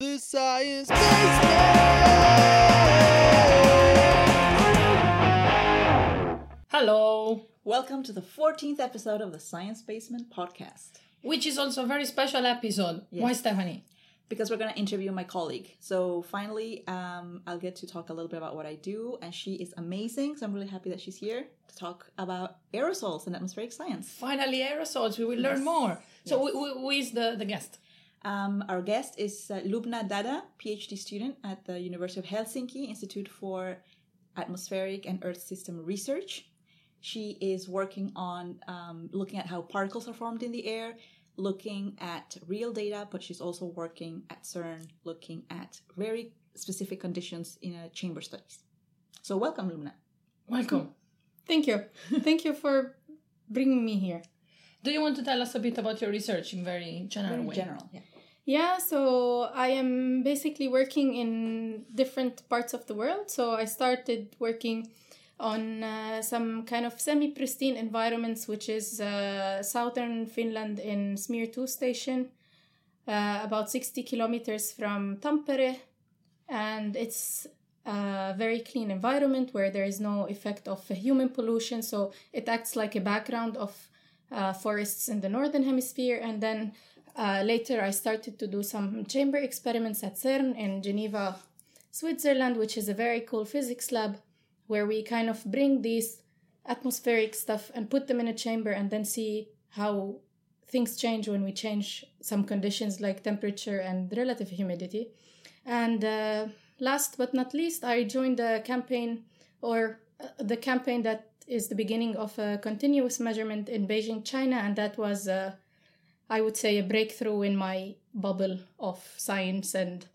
The Science Basement! Hello! Welcome to the 14th episode of the Science Basement podcast. Which is also a very special episode. Yes. Why, Stephanie? Because we're going to interview my colleague. So finally, um, I'll get to talk a little bit about what I do, and she is amazing. So I'm really happy that she's here to talk about aerosols and atmospheric science. Finally, aerosols. We will learn more. So, Yes. who- who- who is the, the guest? Um, our guest is uh, Lubna Dada, PhD student at the University of Helsinki Institute for Atmospheric and Earth System Research. She is working on um, looking at how particles are formed in the air, looking at real data, but she's also working at CERN, looking at very specific conditions in a chamber studies. So, welcome, Lubna. Welcome. Thank you. Thank you for bringing me here. Do you want to tell us a bit about your research in very general Very way? general, yeah. Yeah, so I am basically working in different parts of the world. So I started working on uh, some kind of semi pristine environments, which is uh, southern Finland in 2 station, uh, about 60 kilometers from Tampere. And it's a very clean environment where there is no effect of human pollution. So it acts like a background of uh, forests in the northern hemisphere. And then uh, later, I started to do some chamber experiments at CERN in Geneva, Switzerland, which is a very cool physics lab where we kind of bring these atmospheric stuff and put them in a chamber and then see how things change when we change some conditions like temperature and relative humidity. And uh, last but not least, I joined a campaign or uh, the campaign that is the beginning of a continuous measurement in Beijing, China, and that was. Uh, I would say a breakthrough in my bubble of science and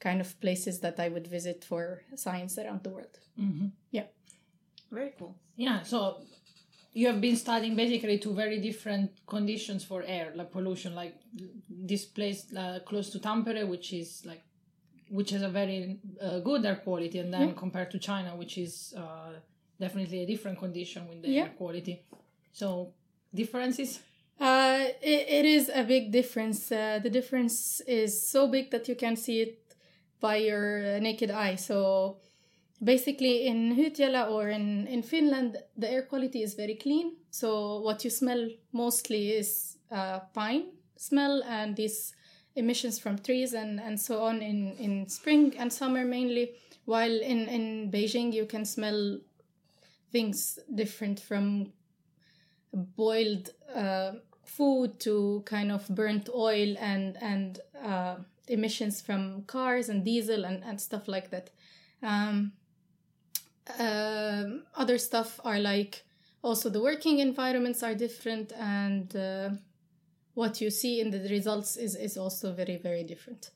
kind of places that I would visit for science around the world. hmm Yeah. Very cool. Yeah, so you have been studying basically two very different conditions for air, like pollution, like this place uh, close to Tampere, which is like, which has a very uh, good air quality, and then Yeah. compared to China, which is uh, definitely a different condition with the Yeah. air quality. So differences. Uh, it, it is a big difference. Uh, the difference is so big that you can see it by your uh, naked eye. So basically, in Hyytiälä or in, in Finland, the air quality is very clean. So what you smell mostly is uh, pine smell and these emissions from trees and, and so on in, in spring and summer mainly. While in, in Beijing, you can smell things different from boiled uh, food to kind of burnt oil and and uh, emissions from cars and diesel and, and stuff like that. Um, um, other stuff are like also the working environments are different and uh, what you see in the results is, is also very very different.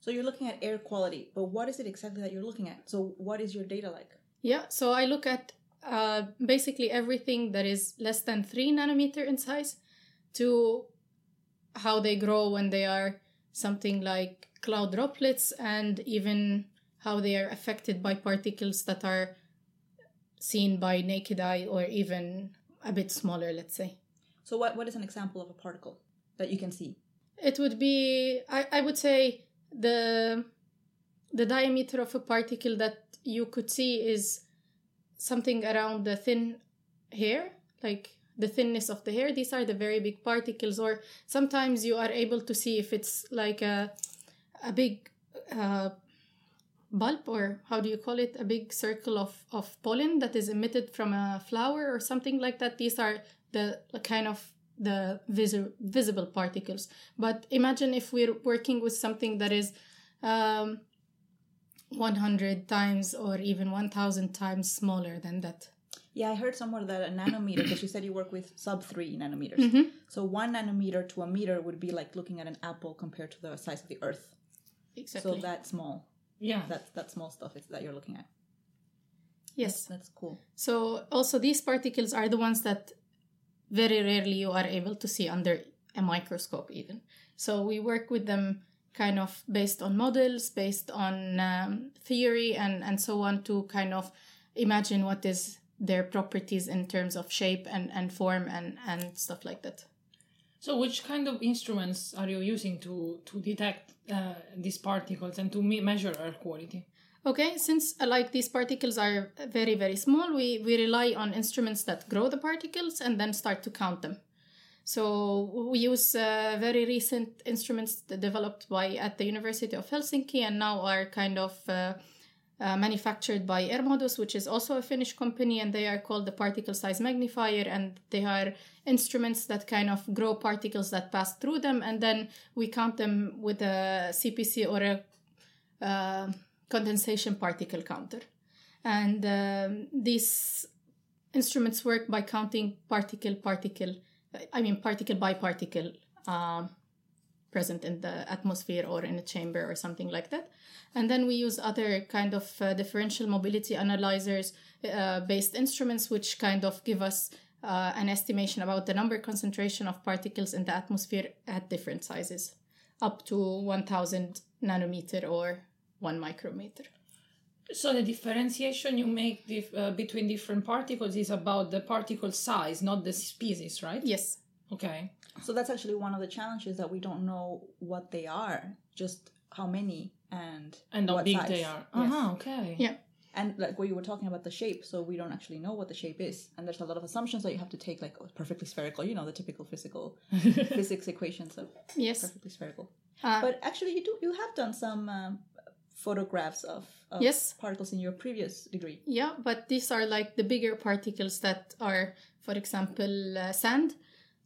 So, you're looking at air quality, but what is it exactly that you're looking at? So, what is your data like? Yeah, so I look at uh, basically everything that is less than three nanometer in size to how they grow when they are something like cloud droplets and even how they are affected by particles that are seen by naked eye or even a bit smaller, let's say. So, what, what is an example of a particle that you can see? It would be, I, I would say, the the diameter of a particle that you could see is something around the thin hair, like the thinness of the hair. These are the very big particles, or sometimes you are able to see if it's like a a big uh, bulb, or how do you call it? A big circle of of pollen that is emitted from a flower or something like that. These are the kind of the visi- visible particles. But imagine if we're working with something that is um, 100 times or even 1000 times smaller than that. Yeah, I heard somewhere that a nanometer, because you said you work with sub three nanometers. Mhm. So, one nanometer to a meter would be like looking at an apple compared to the size of the Earth. Exactly. So, that small, Yeah. that, that small stuff is that you're looking at. yes. That's cool. So also these particles are the ones that very rarely you are able to see under a microscope even. So we work with them kind of based on models, based on um, theory and, and so on to kind of imagine what is their properties in terms of shape and, and form and, and stuff like that. So, which kind of instruments are you using to to detect uh, these particles and to me- measure air quality? Okay, since uh, like these particles are very very small, we we rely on instruments that grow the particles and then start to count them. So we use uh, very recent instruments developed by at the University of Helsinki and now are kind of uh, manufactured by Airmodus, which is also a Finnish company, and they are called the particle size magnifier, and they are instruments that kind of grow particles that pass through them, and then we count them with a CPC or a uh, condensation particle counter. And um, these instruments work by counting particle particle, I mean particle by particle um, present in the atmosphere or in a chamber or something like that. And then we use other kind of uh, differential mobility analyzers uh, based instruments, which kind of give us uh, an estimation about the number concentration of particles in the atmosphere at different sizes, up to 1000 nanometer or one micrometer. So the differentiation you make dif- uh, between different particles is about the particle size, not the species, right? Yes. Okay. So that's actually one of the challenges that we don't know what they are, just how many and And how what big size. they are. Yes. Uh-huh, okay. Yeah. And like what you were talking about the shape, so we don't actually know what the shape is, and there's a lot of assumptions that you have to take, like oh, perfectly spherical, you know, the typical physical physics equations of Yes. perfectly spherical. Uh, But actually, you do you have done some um, photographs of, of Yes. particles in your previous degree. Yeah, but these are like the bigger particles that are, for example, uh, sand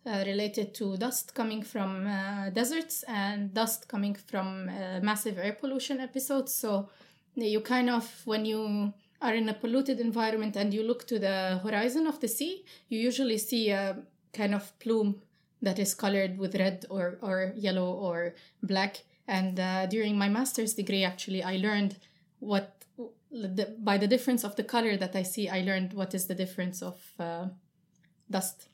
uh, related to dust coming from uh, deserts and dust coming from uh, massive air pollution episodes. So you kind of, when you are in a polluted environment and you look to the horizon of the sea, you usually see a kind of plume that is colored with red or, or yellow or black. And uh, during my master's degree, actually, I learned what the, by the difference of the color that I see, I learned what is the difference of uh, dust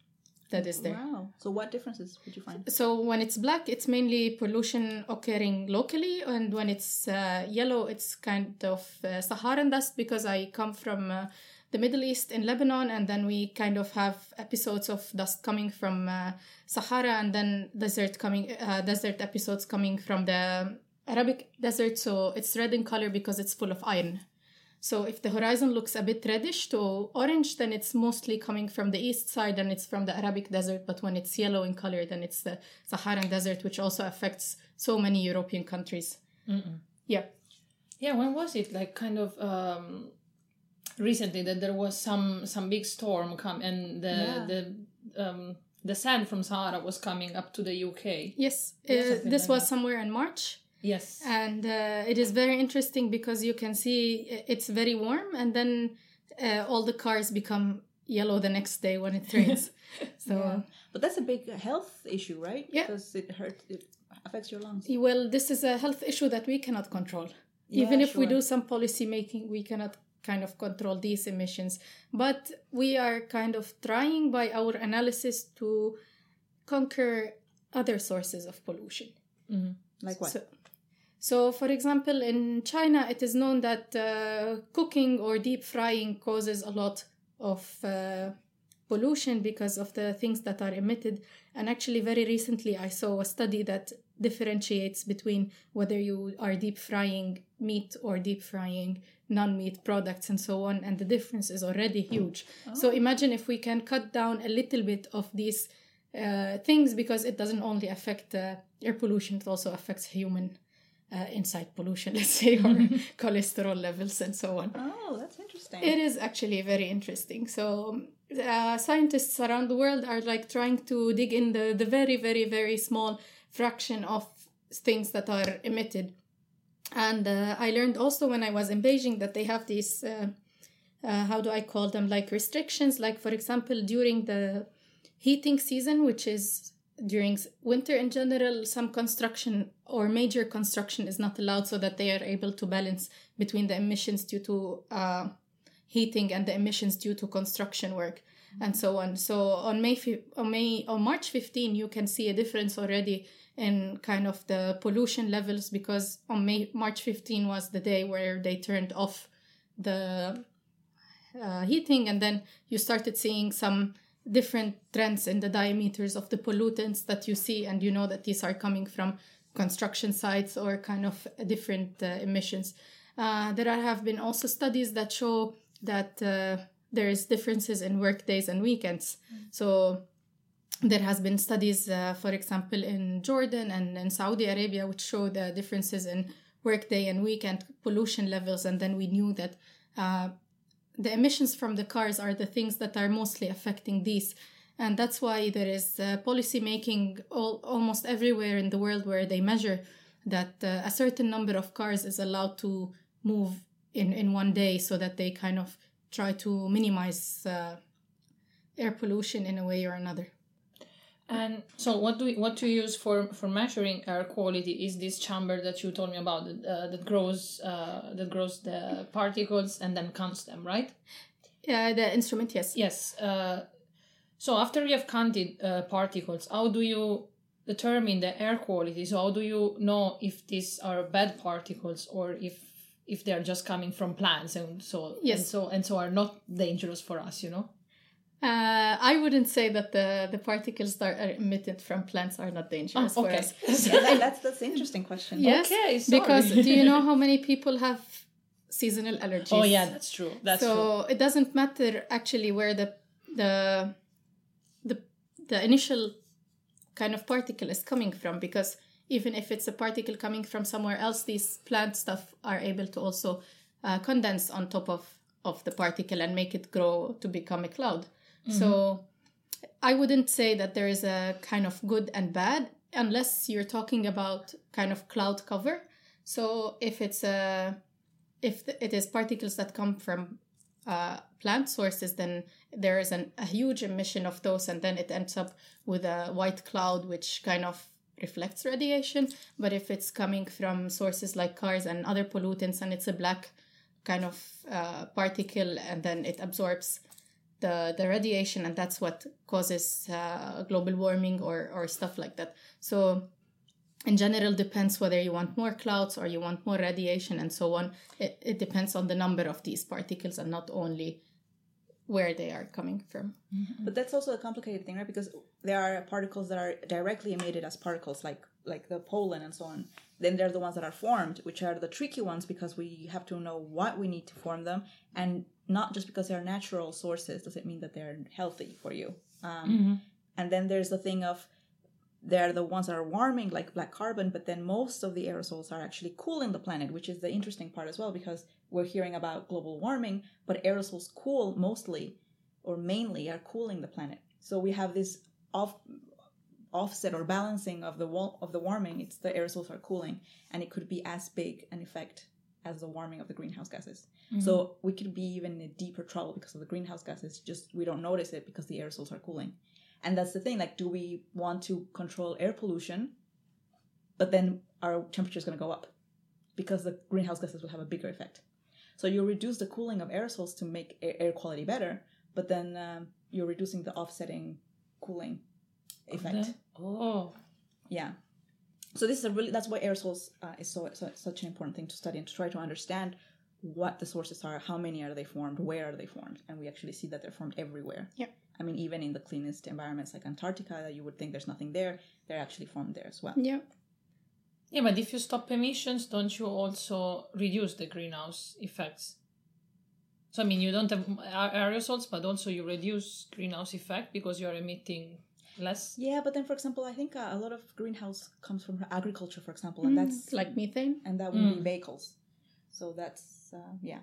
that is there. Wow. So what differences would you find? So when it's black, it's mainly pollution occurring locally, and when it's uh, yellow, it's kind of uh, Saharan dust because I come from uh, the Middle East in Lebanon, and then we kind of have episodes of dust coming from uh, Sahara, and then desert coming uh, desert episodes coming from the Arabic desert. So it's red in color because it's full of iron. So if the horizon looks a bit reddish to orange, then it's mostly coming from the east side and it's from the Arabic desert. But when it's yellow in color, then it's the Saharan desert, which also affects so many European countries. Yeah. Yeah, when was it? Like kind of um recently that there was some some big storm come and the Yeah. the um the sand from Sahara was coming up to the UK. Yes, uh, this like was that. somewhere in March. Yes. And uh, it is very interesting because you can see it's very warm and then uh, all the cars become yellow the next day when it rains. so. Yeah. But that's a big health issue, right? Yeah. Because it hurts, it affects your lungs. Well, this is a health issue that we cannot control. Yeah, Even if we do some policy making, we cannot kind of control these emissions. But we are kind of trying by our analysis to conquer other sources of pollution. Like what? So, so, for example, in China, it is known that uh, cooking or deep frying causes a lot of uh, pollution because of the things that are emitted. And actually, very recently, I saw a study that differentiates between whether you are deep frying meat or deep frying non meat products and so on. And the difference is already huge. So, imagine if we can cut down a little bit of these uh, things because it doesn't only affect uh, air pollution, it also affects human uh, inside pollution, let's say, or cholesterol levels and so on. oh, that's interesting. It is actually very interesting. So, uh, scientists around the world are like trying to dig in the, the very, very, very small fraction of things that are emitted. And uh, I learned also when I was in Beijing that they have these, uh, uh, how do I call them, like restrictions. Like, for example, during the heating season, which is during winter in general, some construction or major construction is not allowed so that they are able to balance between the emissions due to uh, heating and the emissions due to construction work and so on. So on May, on May, on March 15, you can see a difference already in kind of the pollution levels because on May, March 15 was the day where they turned off the uh, heating and then you started seeing some different trends in the diameters of the pollutants that you see, and you know that these are coming from construction sites or kind of different uh, emissions. Uh, there have been also studies that show that uh, there is differences in work days and weekends. So there has been studies, uh, for example, in Jordan and in Saudi Arabia, which show the differences in workday and weekend pollution levels, and then we knew that uh, the emissions from the cars are the things that are mostly affecting these. And that's why there is uh, policy making all, almost everywhere in the world where they measure that uh, a certain number of cars is allowed to move in, in one day so that they kind of try to minimize uh, air pollution in a way or another. And so, what do we, what to use for for measuring air quality is this chamber that you told me about that, uh, that grows uh, that grows the particles and then counts them, right? Yeah, the instrument, yes. Yes. Uh, so after you have counted uh, particles, how do you determine the air quality? So how do you know if these are bad particles or if if they are just coming from plants and so Yes. and so and so are not dangerous for us? You know. Uh, I wouldn't say that the, the particles that are emitted from plants are not dangerous Oh, for okay. us. Yeah, that's that's an interesting question. Yes, Okay, sorry. because do you know how many people have seasonal allergies? Oh yeah, that's true. That's so true. it doesn't matter actually where the the the the initial kind of particle is coming from because even if it's a particle coming from somewhere else, these plant stuff are able to also uh, condense on top of of the particle and make it grow to become a cloud. So I wouldn't say that there is a kind of good and bad unless you're talking about kind of cloud cover. So if it's a if it is particles that come from uh, plant sources, then there is an, a huge emission of those, and then it ends up with a white cloud, which kind of reflects radiation. But if it's coming from sources like cars and other pollutants, and it's a black kind of uh, particle, and then it absorbs the the radiation, and that's what causes uh, global warming or or stuff like that. So in general depends whether you want more clouds or you want more radiation and so on it, it depends on the number of these particles and not only where they are coming from But that's also a complicated thing, right? Because there are particles that are directly emitted as particles, like like the pollen and so on. Then there are the ones that are formed, which are the tricky ones because we have to know what we need to form them, and not just because they're natural sources does it mean that they're healthy for you. Um, And then there's the thing of they're the ones that are warming, like black carbon, but then most of the aerosols are actually cooling the planet, which is the interesting part as well, because we're hearing about global warming, but aerosols cool mostly or mainly are cooling the planet. So we have this off offset or balancing of the wall of the warming. It's the aerosols are cooling, and it could be as big an effect as the warming of the greenhouse gases. So we could be even in deeper trouble because of the greenhouse gases. Just we don't notice it because the aerosols are cooling. And that's the thing. Like, do we want to control air pollution, but then our temperature is going to go up because the greenhouse gases will have a bigger effect. So you reduce the cooling of aerosols to make air, air quality better, but then um, you're reducing the offsetting cooling effect. Oh. Yeah. So this is a really that's why aerosols uh, is so, so such an important thing to study and to try to understand what the sources are, how many are they formed, where are they formed, and we actually see that they're formed everywhere. Yeah. I mean, even in the cleanest environments like Antarctica, that you would think there's nothing there, they're actually formed there as well. yeah Yeah, but if you stop emissions, don't you also reduce the greenhouse effects? So I mean, you don't have aerosols, but also you reduce greenhouse effect because you are emitting less. Yeah, but then, for example, I think uh, a lot of greenhouse comes from agriculture, for example, and that's like methane and that would be vehicles. So that's uh, yeah.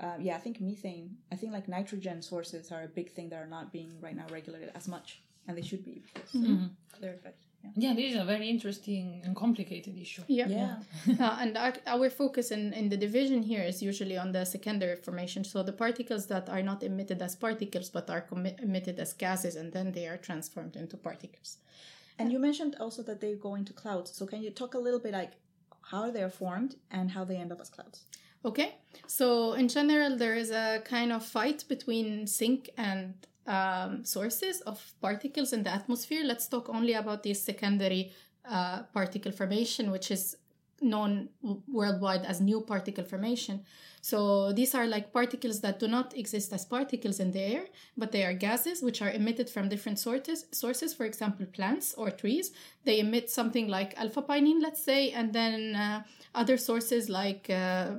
Uh, yeah, I think methane. I think like nitrogen sources are a big thing that are not being right now regulated as much, and they should be because of their effect. Yeah. Yeah, this is a very interesting and complicated issue. yeah, Yeah. Uh, and our, our focus in, in the division here is usually on the secondary formation so the particles that are not emitted as particles but are commi- emitted as gases and then they are transformed into particles And you mentioned also that they go into clouds. So can you talk a little bit like how they are formed and how they end up as clouds? Okay, so in general, there is a kind of fight between sink and um, sources of particles in the atmosphere. Let's talk only about the secondary uh, particle formation, which is known worldwide as new particle formation. So these are like particles that do not exist as particles in the air, but they are gases which are emitted from different sources. Sources, for example, plants or trees, they emit something like alpha pinene, let's say, and then uh, other sources like, uh,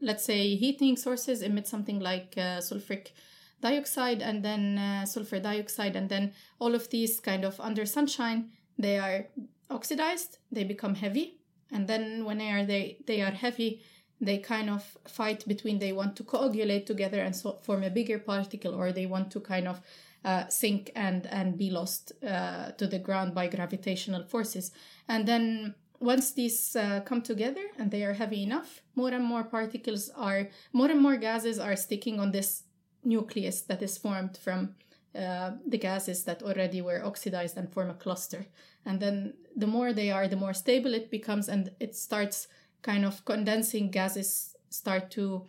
let's say, heating sources emit something like uh, sulfuric dioxide and then uh, sulfur dioxide, and then all of these kind of under sunshine they are oxidized, they become heavy, and then when they are they they are heavy they kind of fight between they want to coagulate together and so form a bigger particle or they want to kind of uh, sink and and be lost uh, to the ground by gravitational forces. And then once these uh, come together and they are heavy enough more and more particles are more and more gases are sticking on this nucleus that is formed from uh, the gases that already were oxidized and form a cluster and then the more they are the more stable it becomes and it starts kind of condensing gases start to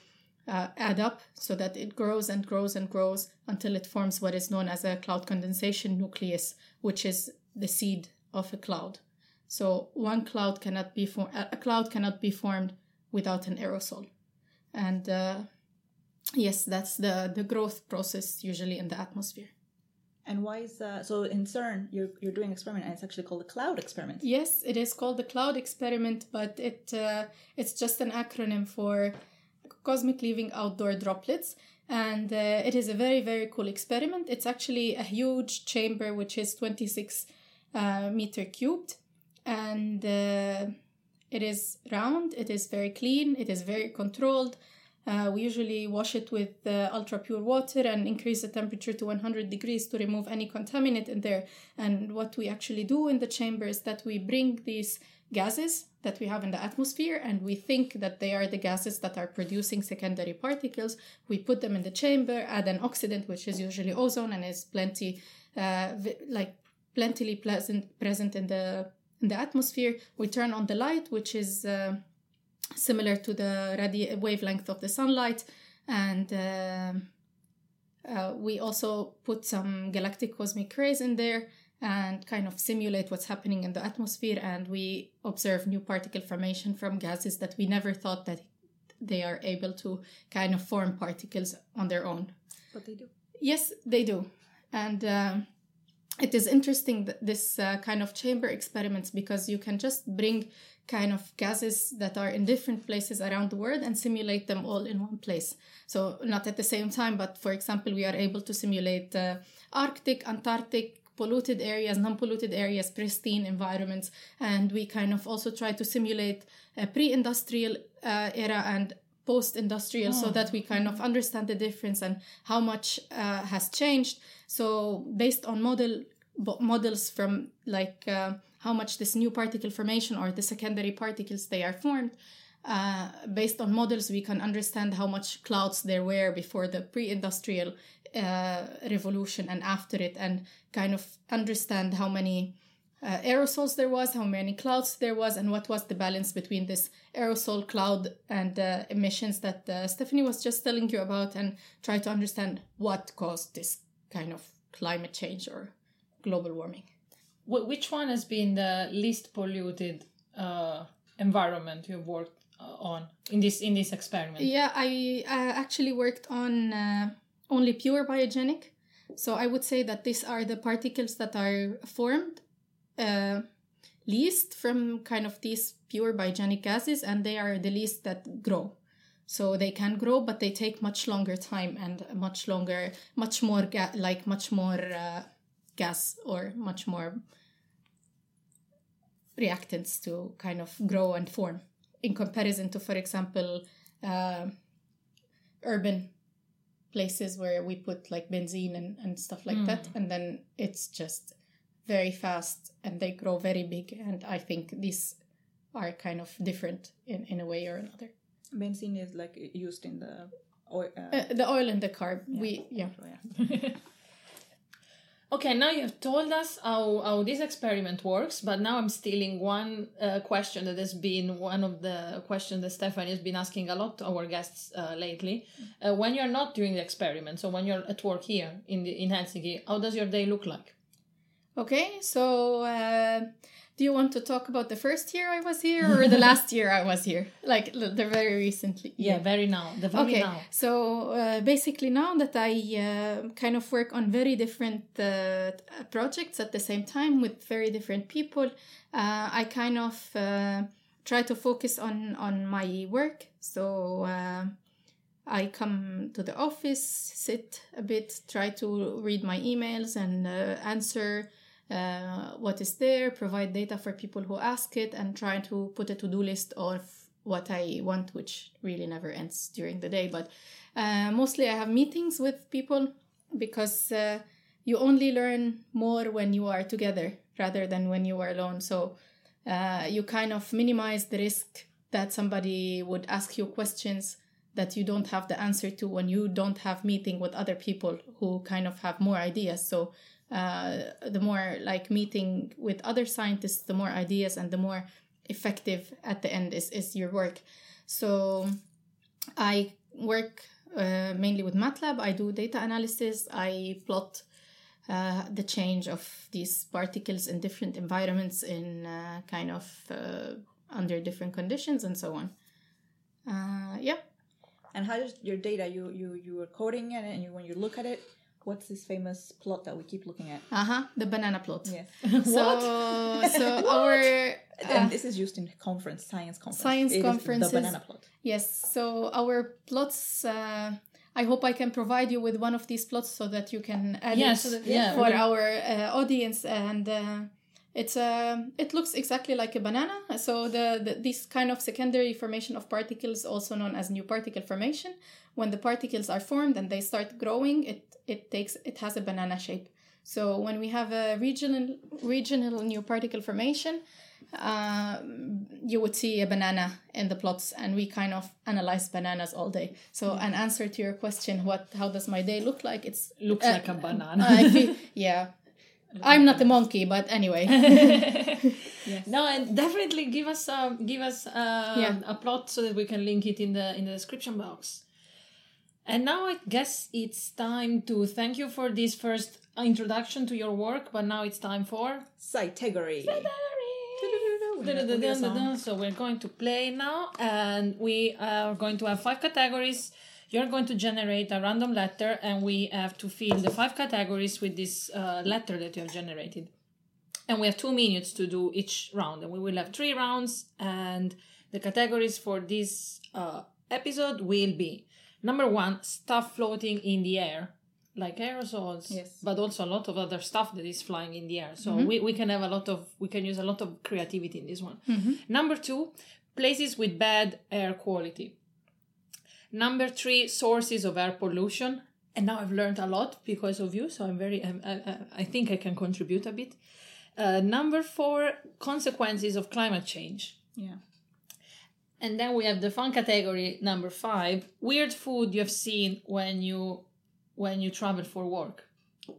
uh, add up so that it grows and grows and grows until it forms what is known as a cloud condensation nucleus, which is the seed of a cloud. So one cloud cannot be formed. A cloud cannot be formed without an aerosol, and uh, yes, that's the the growth process usually in the atmosphere. And why is that? so in CERN you're you're doing experiment and it's actually called the cloud experiment. Yes, it is called the cloud experiment, but it uh, it's just an acronym for cosmic leaving outdoor droplets. And uh, it is a very, very cool experiment. It's actually a huge chamber, which is 26 uh, meter cubed. And uh, it is round, it is very clean, it is very controlled. Uh, we usually wash it with uh, ultra pure water and increase the temperature to 100 degrees to remove any contaminant in there. And what we actually do in the chamber is that we bring these gases that we have in the atmosphere and we think that they are the gases that are producing secondary particles. We put them in the chamber, add an oxidant, which is usually ozone and is plenty, uh, like plentifully pleasant, present in the in the atmosphere. We turn on the light, which is uh, similar to the radi- wavelength of the sunlight, and uh, uh, we also put some galactic cosmic rays in there and kind of simulate what's happening in the atmosphere. And we observe new particle formation from gases that we never thought that they are able to kind of form particles on their own. But they do. yes they do. And um, it is interesting that this uh, kind of chamber experiments because you can just bring kind of gases that are in different places around the world and simulate them all in one place. So not at the same time but for example we are able to simulate uh, arctic antarctic polluted areas, non-polluted areas, pristine environments, and we kind of also try to simulate a pre-industrial uh, era and post-industrial, so that we kind of understand the difference and how much uh, has changed. So based on model models from like uh, how much this new particle formation or the secondary particles they are formed. Uh, based on models, we can understand how much clouds there were before the pre-industrial uh, revolution and after it, and kind of understand how many uh, aerosols there was, how many clouds there was, and what was the balance between this aerosol cloud and uh, emissions that uh, Stephanie was just telling you about, and try to understand what caused this kind of climate change or global warming. Wh- which one has been the least polluted uh, environment you've worked uh, on in this in this experiment? Yeah, I actually worked on uh, only pure biogenic. So I would say that these are the particles that are formed uh, least from kind of these pure biogenic gases, and they are the least that grow. So they can grow, but they take much longer time and much longer, much more ga- like much more uh, gas or much more reactants to kind of grow and form. In comparison to, for example, uh, urban places where we put like benzene and, and stuff like that and then it's just very fast and they grow very big and i think these are kind of different in, in a way or another. Benzene is like used in the oil. Uh, uh, the oil and the carb. We yeah. So, yeah. Okay, now you have told us how, how this experiment works, but now I'm stealing one uh, question that has been one of the questions that Stephanie has been asking a lot to our guests uh, lately. Uh, when you're not doing the experiment, so when you're at work here in the in Helsinki, how does your day look like? Okay, so uh, do you want to talk about the first year I was here or the last year I was here? Like the very recently. Yeah, very now. The very Okay, now. so uh, basically now that I uh, kind of work on very different uh, projects at the same time with very different people, uh, I kind of uh, try to focus on on my work. So uh, I come to the office, sit a bit, try to read my emails and uh, answer uh, what is there, provide data for people who ask it, and try to put a to do list of what I want, which really never ends during the day. But uh, mostly I have meetings with people because uh, you only learn more when you are together rather than when you are alone. So uh, you kind of minimize the risk that somebody would ask you questions that you don't have the answer to when you don't have meeting with other people who kind of have more ideas so uh, the more like meeting with other scientists the more ideas and the more effective at the end is, is your work. So i work uh, mainly with matlab. I do data analysis. I plot uh, the change of these particles in different environments in uh, kind of uh, under different conditions and so on. Uh, yeah. And how does your data? You you you are coding it, and you when you look at it, what's this famous plot that we keep looking at? uh-huh the banana plot Yes. so so our and uh, this is used in conference, science conference. Science It is conferences. The banana plot. yes so our plots uh, i hope i can provide you with one of these plots so that you can add Yeah, it so that- yeah, for we- our uh, audience and uh, it's uh, it looks exactly like a banana so the, the this kind of secondary formation of particles also known as new particle formation when the particles are formed and they start growing it it takes it has a banana shape so when we have a regional regional new particle formation uh, you would see a banana in the plots and we kind of analyze bananas all day so an answer to your question what how does my day look like it's Looks uh, like a banana. I feel, yeah. I'm not a monkey, but anyway. yes. No, and definitely give us um, give us uh, Yeah. a plot so that we can link it in the in the description box. And now I guess it's time to thank you for this first introduction to your work, but now it's time for. Dun-dun-dun-dun-dun. So we're going to play now, and we are going to have five categories. You're going to generate a random letter, and we have to fill the five categories with this uh, letter that you have generated. And we have two minutes to do each round, and we will have three rounds. And the categories for this uh, episode will be number one, stuff floating in the air, like aerosols, Yes. but also a lot of other stuff that is flying in the air. So we, we can have a lot of, we can use a lot of creativity in this one. Number two, places with bad air quality. Number three, sources of air pollution. And now I've learned a lot because of you, so I'm very, I'm, I, I- I think I can contribute a bit. Uh, number four, consequences of climate change. Yeah. And then we have the fun category number five, weird food you have seen when you when you travel for work.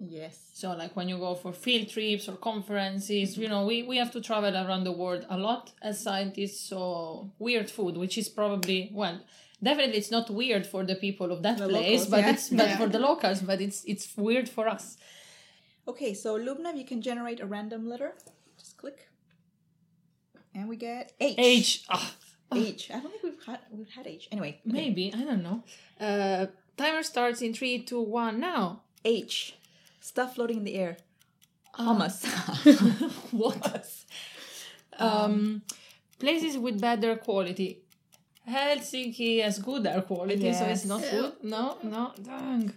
Yes. So like when you go for field trips or conferences, you know, we, we have to travel around the world a lot as scientists. So weird food, which is probably well, definitely it's not weird for the people of that The place, locals, but yeah. it's but Yeah. for the locals, but it's it's weird for us. Okay, so Lubna, you can generate a random letter. Just click. And we get H. H, ah, H. I don't think we've had we've had H. Anyway, okay. maybe I don't know. Uh, timer starts in three, two, one. Now. H. Stuff floating in the air. Hummus. what? Um, places with better quality. Helsinki has good air quality, so it's not good. No, no, dang.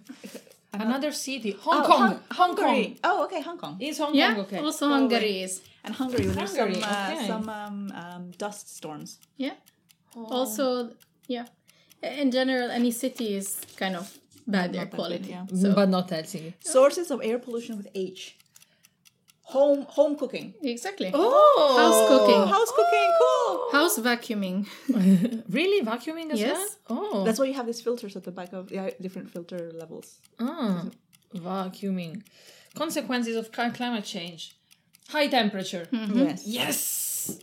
Another city, Hong Oh, Kong. Hun- Hong Kong. Hungary. Oh, okay, Hong Kong. Is Hong yeah, Kong okay? also Hungary is. And Hungary, there's some Hungary, uh, okay. some um, um, dust storms. Yeah. Oh. Also, yeah. In general, any city is kind of bad air Not that quality. good, yeah. So, but not Helsinki. Sources of air pollution with H. Home home cooking. exactly. Oh, House cooking. House cooking, cool. House vacuuming. Really, vacuuming as Yes. well? Oh, That's why you have these filters at the back of yeah, different filter levels. ah, vacuuming. Consequences of climate change. High temperature. Yes. Yes.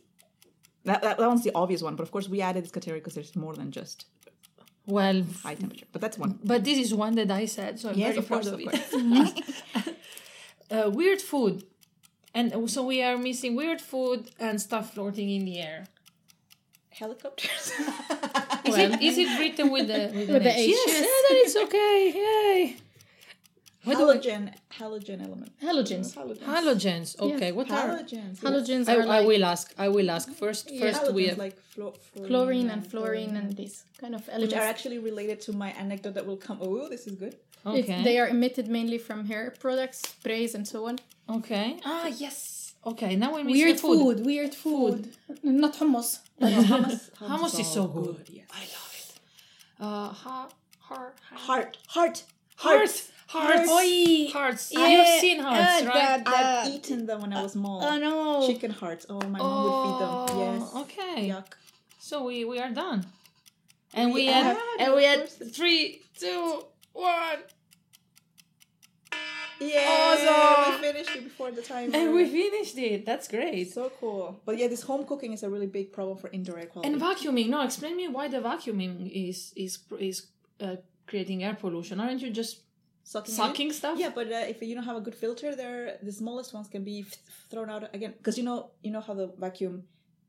That, that, that one's the obvious one, but of course we added this category because there's more than just Well, high temperature. But that's one. but this is one that I said, so I'm Yes, very of proud course, of, of it. uh, weird food. And so we are missing weird food and stuff floating in the air. Helicopters. Is, Well, it, is it written with the with, With the H? H, Yes, yes. yeah, then it's okay. Yay. What halogen, halogen element. Halogens. Halogens. Halogens. Okay, what are? Halogens. yes. Halogens I, are I will ask. I will ask first. First, we Halogens, have. like flo- fluorine, chlorine and fluorine and these kind of which elements. are actually related to my anecdote that will come. Oh, this is good. It's- Okay. they are emitted mainly from hair products, sprays, and so on. Okay. Ah, yes. Okay, now when we miss Weird food. food. weird food. Not hummus. hummus, Hummus is so good. Yes. I love it. Uh, ha, heart, Heart, heart, heart, hearts, Oi. hearts. Yeah. You've seen hearts, Uh, right? that- I've eaten them when I was small. Oh no. Chicken hearts. Oh, my mom would feed them. Yes. Oh, Okay. Yuck. So we we are done, and we, We had had, and we had three, two, one, Yeah. Awesome. We finished it before the time. and we finished it. That's great. So cool. But yeah, this home cooking is a really big problem for indoor air quality. And vacuuming. No, explain me why the vacuuming is is is uh, creating air pollution. Aren't you just sucking. in. sucking stuff? Yeah, but uh, if you don't have a good filter, there the smallest ones can be f- thrown out again. Because you know, you know how the vacuum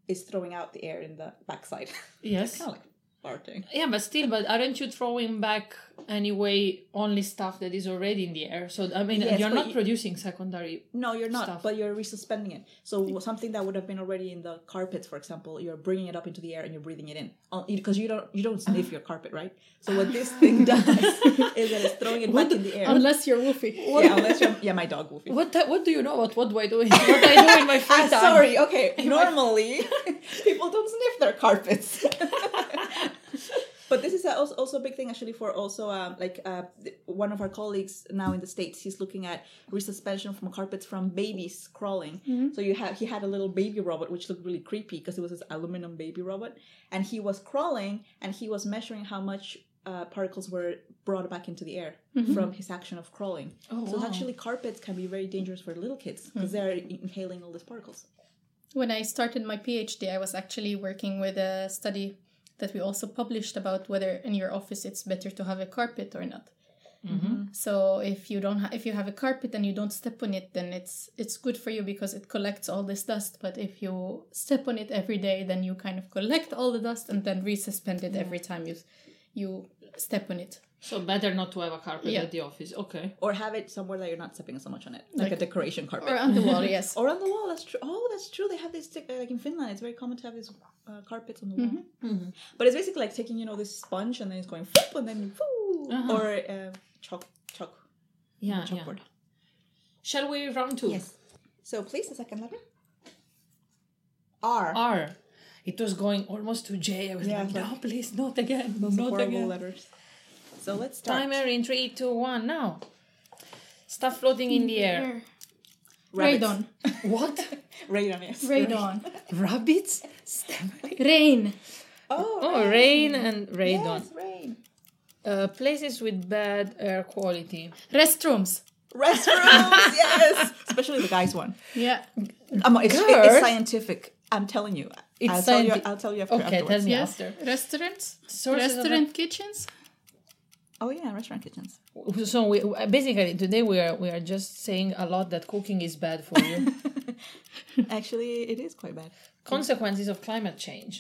is throwing out the air in the backside. Yes. kind of like farting. Yeah, but still, but aren't you throwing back anyway only stuff that is already in the air? So I mean, Yes, you're not you- producing secondary. No, you're not. Stuff. But you're resuspending it. So something that would have been already in the carpets, for example, you're bringing it up into the air and you're breathing it in. Because you don't you don't sniff your carpet, right? So what this thing does is that it's throwing it back in the air. Unless you're woofy. yeah, unless you're yeah, my dog Wolfie. What the, what do you know about what do I do? in- What I do in my free Ah, time? sorry. Okay. Normally, people don't sniff their carpets. But this is also also a big thing actually for also um, like uh, one of our colleagues now in the states. He's looking at resuspension from carpets from babies crawling. So you have he had a little baby robot which looked really creepy because it was this aluminum baby robot, and he was crawling and he was measuring how much. Uh, particles were brought back into the air from his action of crawling. Oh, so wow. actually, carpets can be very dangerous for little kids because they're inhaling all these particles. When I started my PhD, I was actually working with a study that we also published about whether in your office it's better to have a carpet or not. Mm-hmm. So if you don't, ha- if you have a carpet and you don't step on it, then it's it's good for you because it collects all this dust. But if you step on it every day, then you kind of collect all the dust and then resuspend it every time you you step on it. So better not to have a carpet Yeah. at the office. Okay. or have it somewhere that you're not stepping so much on it, like, Like- a decoration carpet, Or on the wall, yes. Or on the wall. That's true. Oh, that's true. They have this uh, like in Finland. It's very common to have these uh, carpets on the wall. Mm-hmm. But it's basically like taking you know this sponge and then it's going whoop, and then whoo, Uh-huh. or uh, chalk chalk Yeah. yeah. chalkboard. Shall we round two? Yes. So please the second letter. R. R. It was going almost to J. I was Yeah, like, no, please, not again, Those not horrible again. letters. So let's start. Timer in three, two, one. Now. Stuff floating in the air. Rabbits. Radon. What? Radon. Yes. Radon. Rabbits? Stephanie? Rain. Oh, Oh, rain and radon. Yes, rain. Uh, places with bad air quality. Restrooms. Restrooms. yes. Especially the guys one. Yeah. Um, it's, it- Good. it's scientific. I'm telling you. It's I'll tell you. I'll tell you after. Okay, tell me Yes. after. Restaurants. Sources Restaurant kitchens. Oh yeah, restaurant kitchens. So we basically today we are we are just saying a lot that cooking is bad for you. Actually, it is quite bad. Consequences of climate change.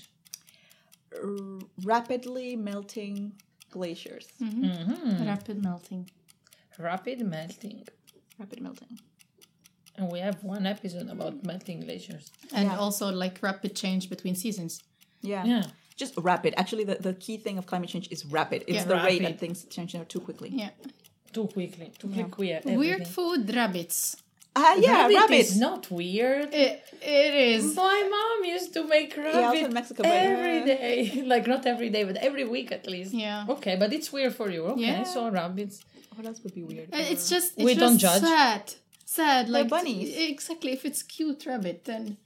R- rapidly melting glaciers. Mm-hmm. Rapid melting. Rapid melting. Rapid melting. And we have one episode about melting glaciers. And Yeah. also like rapid change between seasons. Yeah. Yeah. Just rapid. Actually, the, the key thing of climate change is rapid. It's Yeah. the rate Rapid. that things change too quickly. Yeah. Too quickly. Too Yeah. quickly. Weird food, rabbits. Ah, yeah, rabbit rabbits. is not weird. It, it is. My mom used to make also rabbit in Mexico, but, every uh, day. like not every day, but every week at least. Yeah. Okay, but it's weird for you. Okay, Yeah. so rabbits. What else would be weird? Uh, It's just it's We just don't judge. sad. Sad. Like bunnies. Exactly. If it's cute rabbit, then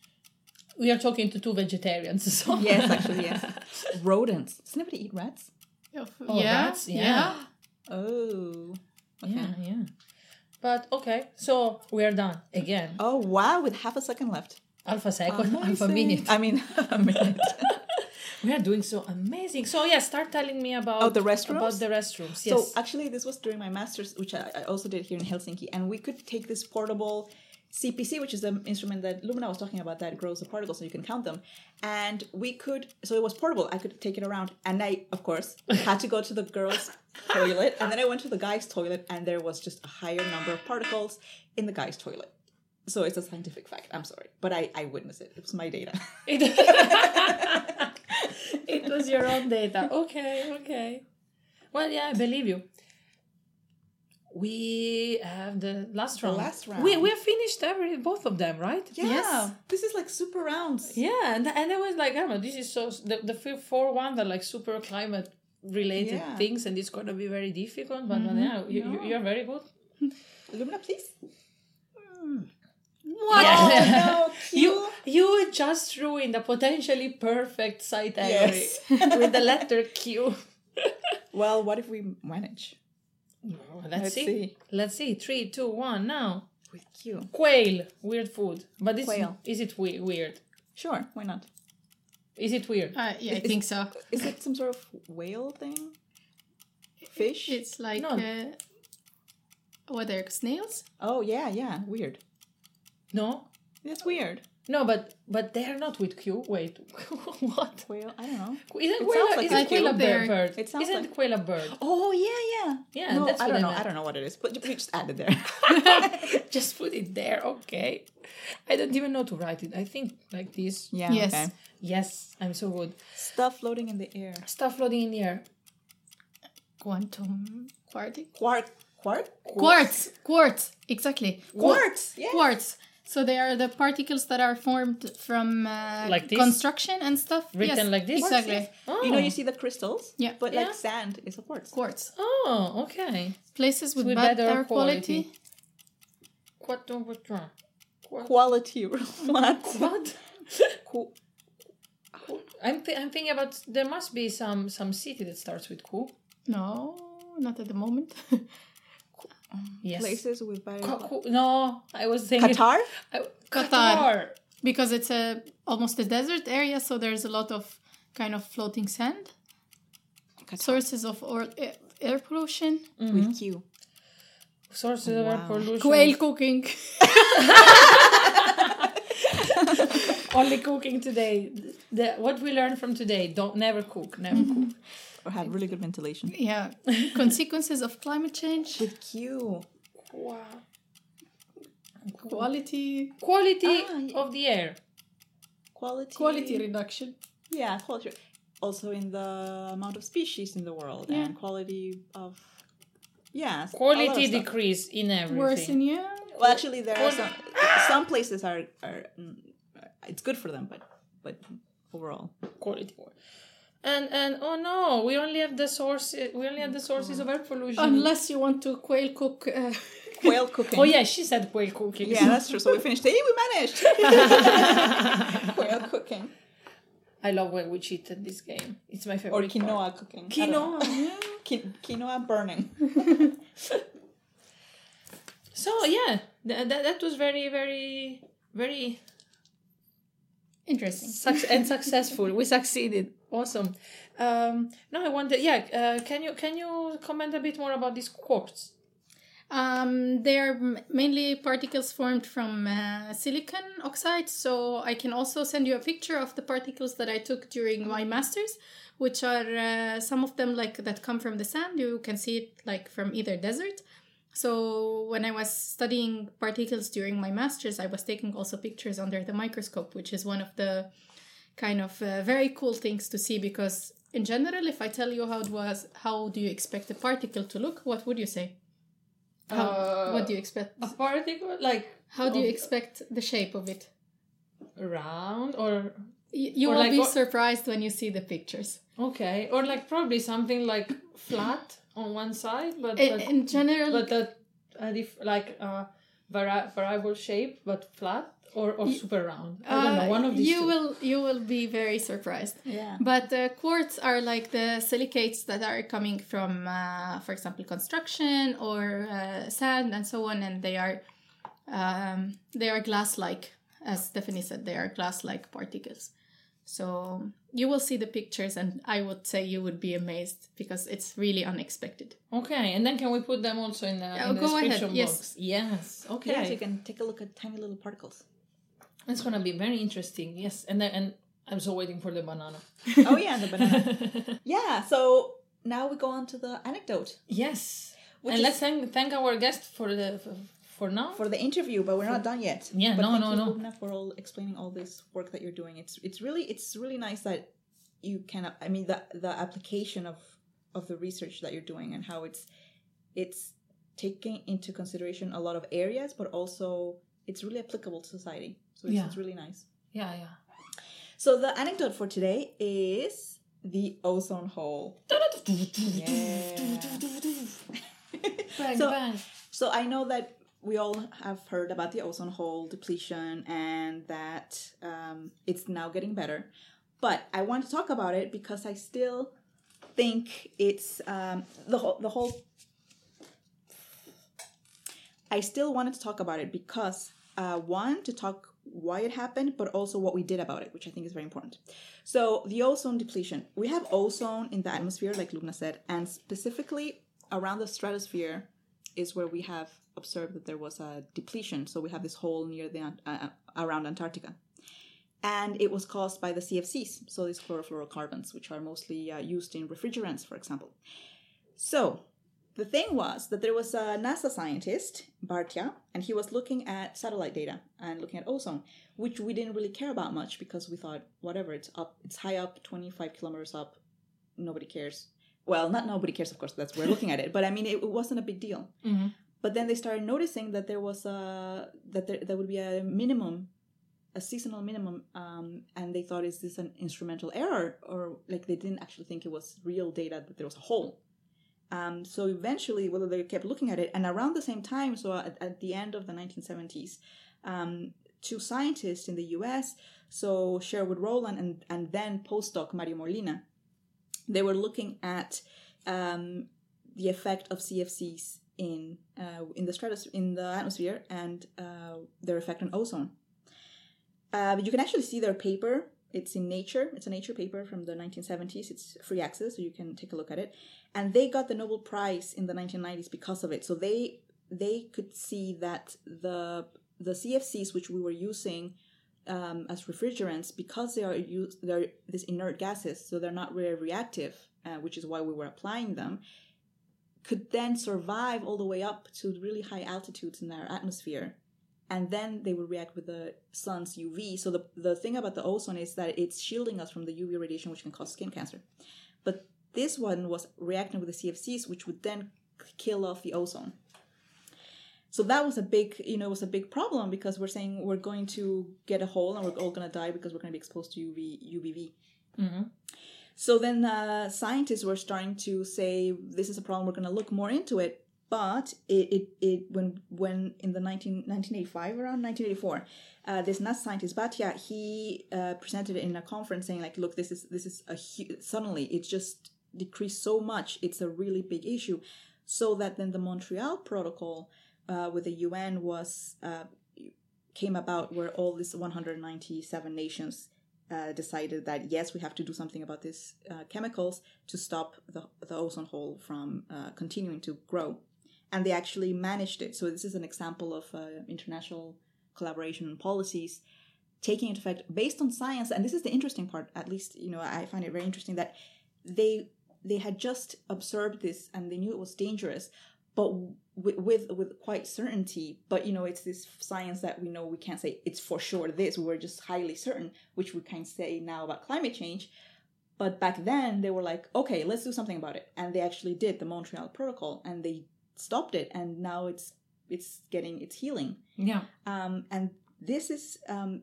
We are talking to two vegetarians. So yes, actually, yes. Rodents. Does anybody eat rats? Oh, yeah, rats, yeah. Oh. Okay. Yeah, yeah. But okay, so we are done again. Oh wow, with half a second left. Alpha second, alpha Amazing. minute. I mean, a minute. We are doing so amazing. So yeah, start telling me about Oh, the restrooms? About the restrooms. Yes. So actually, this was during my master's, which I, I also did here in Helsinki, and we could take this portable CPC, which is the instrument that Lubna was talking about that grows the particles so you can count them. And we could, so it was portable. I could take it around. And I, of course, had to go to the girls' toilet. And then I went to the guys' toilet, and there was just a higher number of particles in the guys' toilet. So it's a scientific fact. I'm sorry. But I, I witnessed it. It was my data. It, it was your own data. Okay, okay. Well, yeah, I believe you. We have the last round. last round. We we have finished every both of them, right? Yeah. Yes. This is like super rounds. Yeah, and and I was like, I don't know, this is so the the f- four ones are like super climate related Yeah. things, and it's gonna be very difficult. But mm-hmm. yeah, you, you you're very good. Lumina, please. Mm. What? Oh, no, You you just ruined a potentially perfect site allegory Yes. with the letter Q. Well, what if we manage Let's, Let's see. see. Let's see. Three, two, one. Now, with Q? quail. Weird food, but is Quail. is it we- weird? Sure, why not? Is it weird? Uh, yeah, I think so. Is it some sort of whale thing? Fish? It's like No. uh, what are snails? oh yeah, yeah, weird. No, That's weird. No, but but they're not with Q. Wait, what? Whale? I don't know. Isn't It quail, sounds like isn't a quail a Q. bird? bird? It sounds isn't like- quail a bird? Oh yeah, yeah. Yeah, no, that's I don't know. meant. I don't know what it is, but we just added there. Just put it there, okay? I don't even know to write it. I think like this. yeah. Yes. Okay. Yes, I'm so good. Stuff floating in the air. Stuff floating in the air. Quantum quartic. Quark. Quark. Quartz. Quartz. Exactly. Quartz. Yeah. Quartz. So they are the particles that are formed from uh, Like this? construction and stuff. Written Yes, like this? Exactly. Oh. You know, you see the crystals. Yeah. But Yeah. like sand is a quartz. Quartz. Oh, okay. Places with, With bad better air quality. quality. What? What? What? Quality. what? What? Qu- I'm, th- I'm thinking about there must be some some city that starts with Q. No, not at the moment. Yes. Places with bio. Qu- Qu- no, I was saying Qatar. I, Qatar. Qatar. because it's a almost a desert area, so there's a lot of kind of floating sand. Qatar. Sources of or, air, air pollution. With mm-hmm. Q. Sources of air pollution. Quail cooking. Only cooking today. The, what we learned from today: don't never cook, never cook. Mm-hmm. Or have really good ventilation. yeah. Consequences of climate change. With Q. Wow. Quality. Quality Ah, yeah. of the air. Quality. Quality reduction. Yeah, quality. Also in the amount of species in the world Yeah. and quality of. Yeah. a of Quality stuff. decrease in everything. Worsen, yeah. Well, actually, there are some some places are are it's good for them, but but overall, quality and and oh no we only have the source we only have the sources of air pollution Unless you want to quail cook. Uh, quail cooking. oh yeah she said quail cooking yeah, that's true. So we finished. Hey, we managed. quail cooking i love when we cheat at this game it's my or favorite part. quinoa cooking. I don't quinoa quinoa burning. so yeah th- that, that was very very very interesting. suc- and successful we succeeded awesome um no i wonder yeah uh, can you can you comment a bit more about these quartz Um, they are m- mainly particles formed from uh, silicon oxide. So I can also send you a picture of the particles that I took during my masters, which are uh, some of them like that come from the sand. You can see it like from either desert. So when I was studying particles during my masters, I was taking also pictures under the microscope, which is one of the kind of uh, very cool things to see because in general, if I tell you how it was, how do you expect a particle to look? What would you say? How, Uh, what do you expect? a particle like How do you expect the shape of it? round or Y- You Or will like be surprised when you see the pictures. okay or like probably something like flat on one side but In, but, in general, but a, a dif- like a vari- variable shape but flat or, or super round i don't know uh, one of these you two. will you will be very surprised. Yeah. But uh, quartz are like the silicates that are coming from, uh, for example, construction or uh, sand and so on, and they are um, they are glass-like, as Stephanie said. They are glass-like particles. So you will see the pictures, and I would say you would be amazed because it's really unexpected. Okay, and then can we put them also in the, Yeah, in the go ahead, description yes. box? Yes. Okay. Yeah, so you can take a look at tiny little particles. It's gonna be very interesting. Yes, and then and I'm so waiting for the banana. oh yeah, the banana. yeah. So now we go on to the anecdote yes. Which and is- let's thank thank our guest for the for, for now. for the interview, but we're not done yet. Yeah, but no, thank no, you, no. Lubna, for all explaining all this work that you're doing. It's it's really it's really nice that you can. I mean, the the application of of the research that you're doing and how it's it's taking into consideration a lot of areas, but also it's really applicable to society. So it's, Yeah. it's really nice. yeah, yeah. So the anecdote for today is the ozone hole. Yeah. Bang So- bang. So I know that we all have heard about the ozone hole depletion and that um, it's now getting better. But I want to talk about it because I still think it's um, the whole the whole. I still wanted to talk about it because uh, one to talk why it happened, but also what we did about it, which I think is very important. So the ozone depletion, we have ozone in the atmosphere, like Lubna said, and specifically around the stratosphere is where we have observed that there was a depletion. So we have this hole near the uh, around Antarctica, and it was caused by the CFCs, so these chlorofluorocarbons, which are mostly uh, used in refrigerants, for example. So the thing was that there was a NASA scientist, Bhartia, and he was looking at satellite data and looking at ozone, which we didn't really care about much because we thought, whatever, it's up, it's high up, 25 kilometers up, nobody cares. Well, not nobody cares, of course, that's we're looking at it, but I mean, it, it wasn't a big deal. Mhm. But then they started noticing that there was a that there, there would be a minimum, a seasonal minimum, um, and they thought, is this an instrumental error, or like they didn't actually think it was real data that there was a hole. Um, so eventually, whether they kept looking at it, and around the same time, so at, at the end of the 1970s, um, two scientists in the U.S., so Sherwood Rowland and and then postdoc Mario Molina, they were looking at um, the effect of CFCs in uh, in the stratus in the atmosphere and uh, their effect on ozone. Uh, but you can actually see their paper. It's in Nature. It's a Nature paper from the 1970s. It's free access, so you can take a look at it. And they got the Nobel Prize in the 1990s because of it. So they they could see that the the CFCs which we were using um, as refrigerants because they are used they're these inert gases, so they're not very reactive, uh, which is why we were applying them could then survive all the way up to really high altitudes in our atmosphere. And then they would react with the sun's UV. So the, the thing about the ozone is that it's shielding us from the UV radiation, which can cause skin cancer. But this one was reacting with the CFCs, which would then kill off the ozone. So that was a big, you know, was a big problem because we're saying we're going to get a hole and we're all going to die because we're going to be exposed to UV, UVB. Mm-hmm. So then uh, scientists were starting to say this is a problem. We're going to look more into it. But it, it, it when when in the 19, 1985 around 1984, uh, this NASA scientist Bhartia he uh, presented it in a conference saying like, look, this is this is a hu- suddenly it's just decreased so much. It's a really big issue. So that then the Montreal Protocol uh, with the UN was uh, came about where all these 197 nations uh, decided that yes, we have to do something about these uh, chemicals to stop the, the ozone hole from uh, continuing to grow. And they actually managed it. So this is an example of uh, international collaboration and policies taking into effect based on science. And this is the interesting part. At least you know I find it very interesting that they they had just observed this and they knew it was dangerous, but with, with with quite certainty but you know it's this science that we know we can't say it's for sure this we're just highly certain which we can say now about climate change. But back then they were like okay let's do something about it. And they actually did the montreal protocol and they stopped it and now it's it's getting it's healing. Yeah. um, and this is um,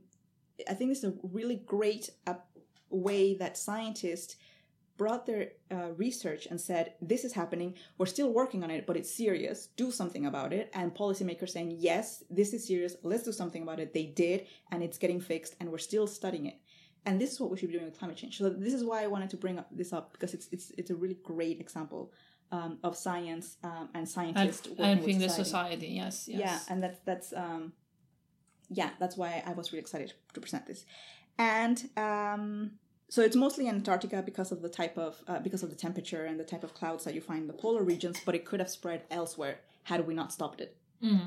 i think this is a really great uh, way that scientists brought their uh, research and said, This is happening. We're still working on it, but it's serious. Do something about it. And policymakers saying, Yes, this is serious. Let's do something about it. They did, and it's getting fixed, and we're still studying it. And this is what we should be doing with climate change. So this is why I wanted to bring up this up because it's it's it's a really great example um, of science um, and scientists working Helping the society. society. Yes. Yes. Yeah, and that's that's um, yeah, that's why I was really excited to present this. And um, so it's mostly Antarctica because of the type of uh, because of the temperature and the type of clouds that you find in the polar regions. But it could have spread elsewhere had we not stopped it.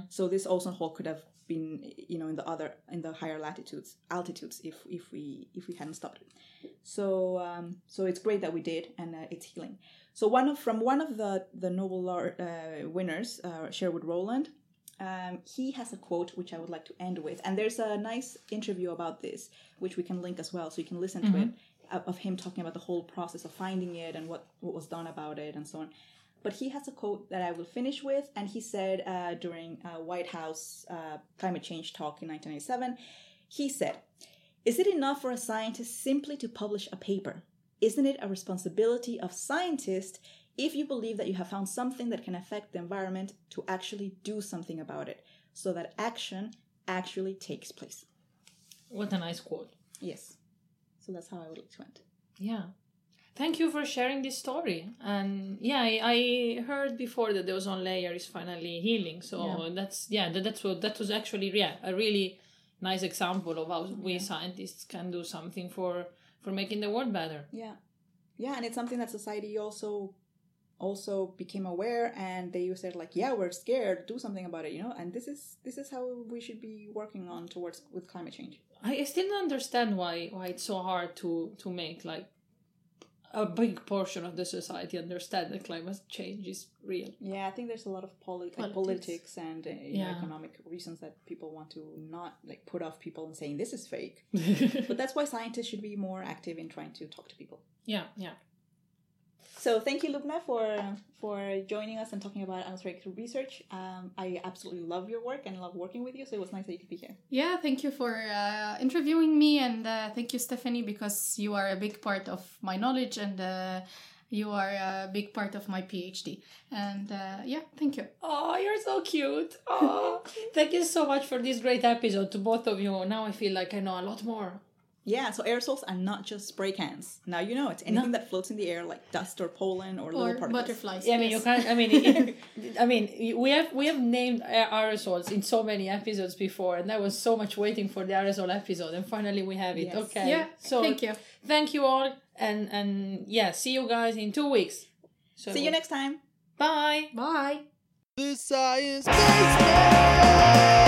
So this ozone hole could have been, you know, in the other in the higher latitudes altitudes if if we if we hadn't stopped it. So um, so it's great that we did, and uh, it's healing. So one of from one of the the Nobel uh, winners, uh, Sherwood Rowland, um, he has a quote which I would like to end with, and there's a nice interview about this which we can link as well, so you can listen to it of- him talking about the whole process of finding it and what what was done about it and so on. But he has a quote that I will finish with, and he said uh, during a White House uh, climate change talk in 1997, he said, "Is it enough for a scientist simply to publish a paper? Isn't it a responsibility of scientists if you believe that you have found something that can affect the environment to actually do something about it, so that action actually takes place?" What a nice quote. Yes. So that's how I would like to end. Yeah. Thank you for sharing this story. And yeah, I, I heard before that the ozone layer is finally healing. So Yeah. that's yeah, that, that's what that was actually yeah, a really nice example of how we scientists can do something for for making the world better. Yeah. Yeah, and it's something that society also also became aware and they said like, yeah, we're scared, do something about it, you know? And this is this is how we should be working on towards with climate change. I still don't understand why why it's so hard to to make like a big portion of the society understand that climate change is real. Yeah, I think there's a lot of poli- like Politics. politics and uh, you know, economic reasons that people want to not like put off people and saying this is fake. but that's why scientists should be more active in trying to talk to people. yeah, yeah. So thank you, Lubna, for for joining us and talking about atmospheric research. Um, I absolutely love your work and love working with you. So it was nice that you could be here. Yeah, thank you for uh, interviewing me, and uh, thank you, Stephanie, because you are a big part of my knowledge and uh, you are a big part of my PhD. And uh, yeah, thank you. Oh, you're so cute. Oh, thank you so much for this great episode to both of you. Now I feel like I know a lot more. Yeah, so aerosols are not just spray cans. Now you know it's anything that floats in the air, like dust or pollen or, Or little particles. butterflies. Yeah, I mean, you can't. I mean, it, I mean, we have we have named aerosols in so many episodes before, and that was so much waiting for the aerosol episode, and finally we have it. Yes. Okay. Yeah, So thank you. Thank you all, and and yeah, see you guys in two weeks. So See you next time. Bye. Bye. The Science Basement!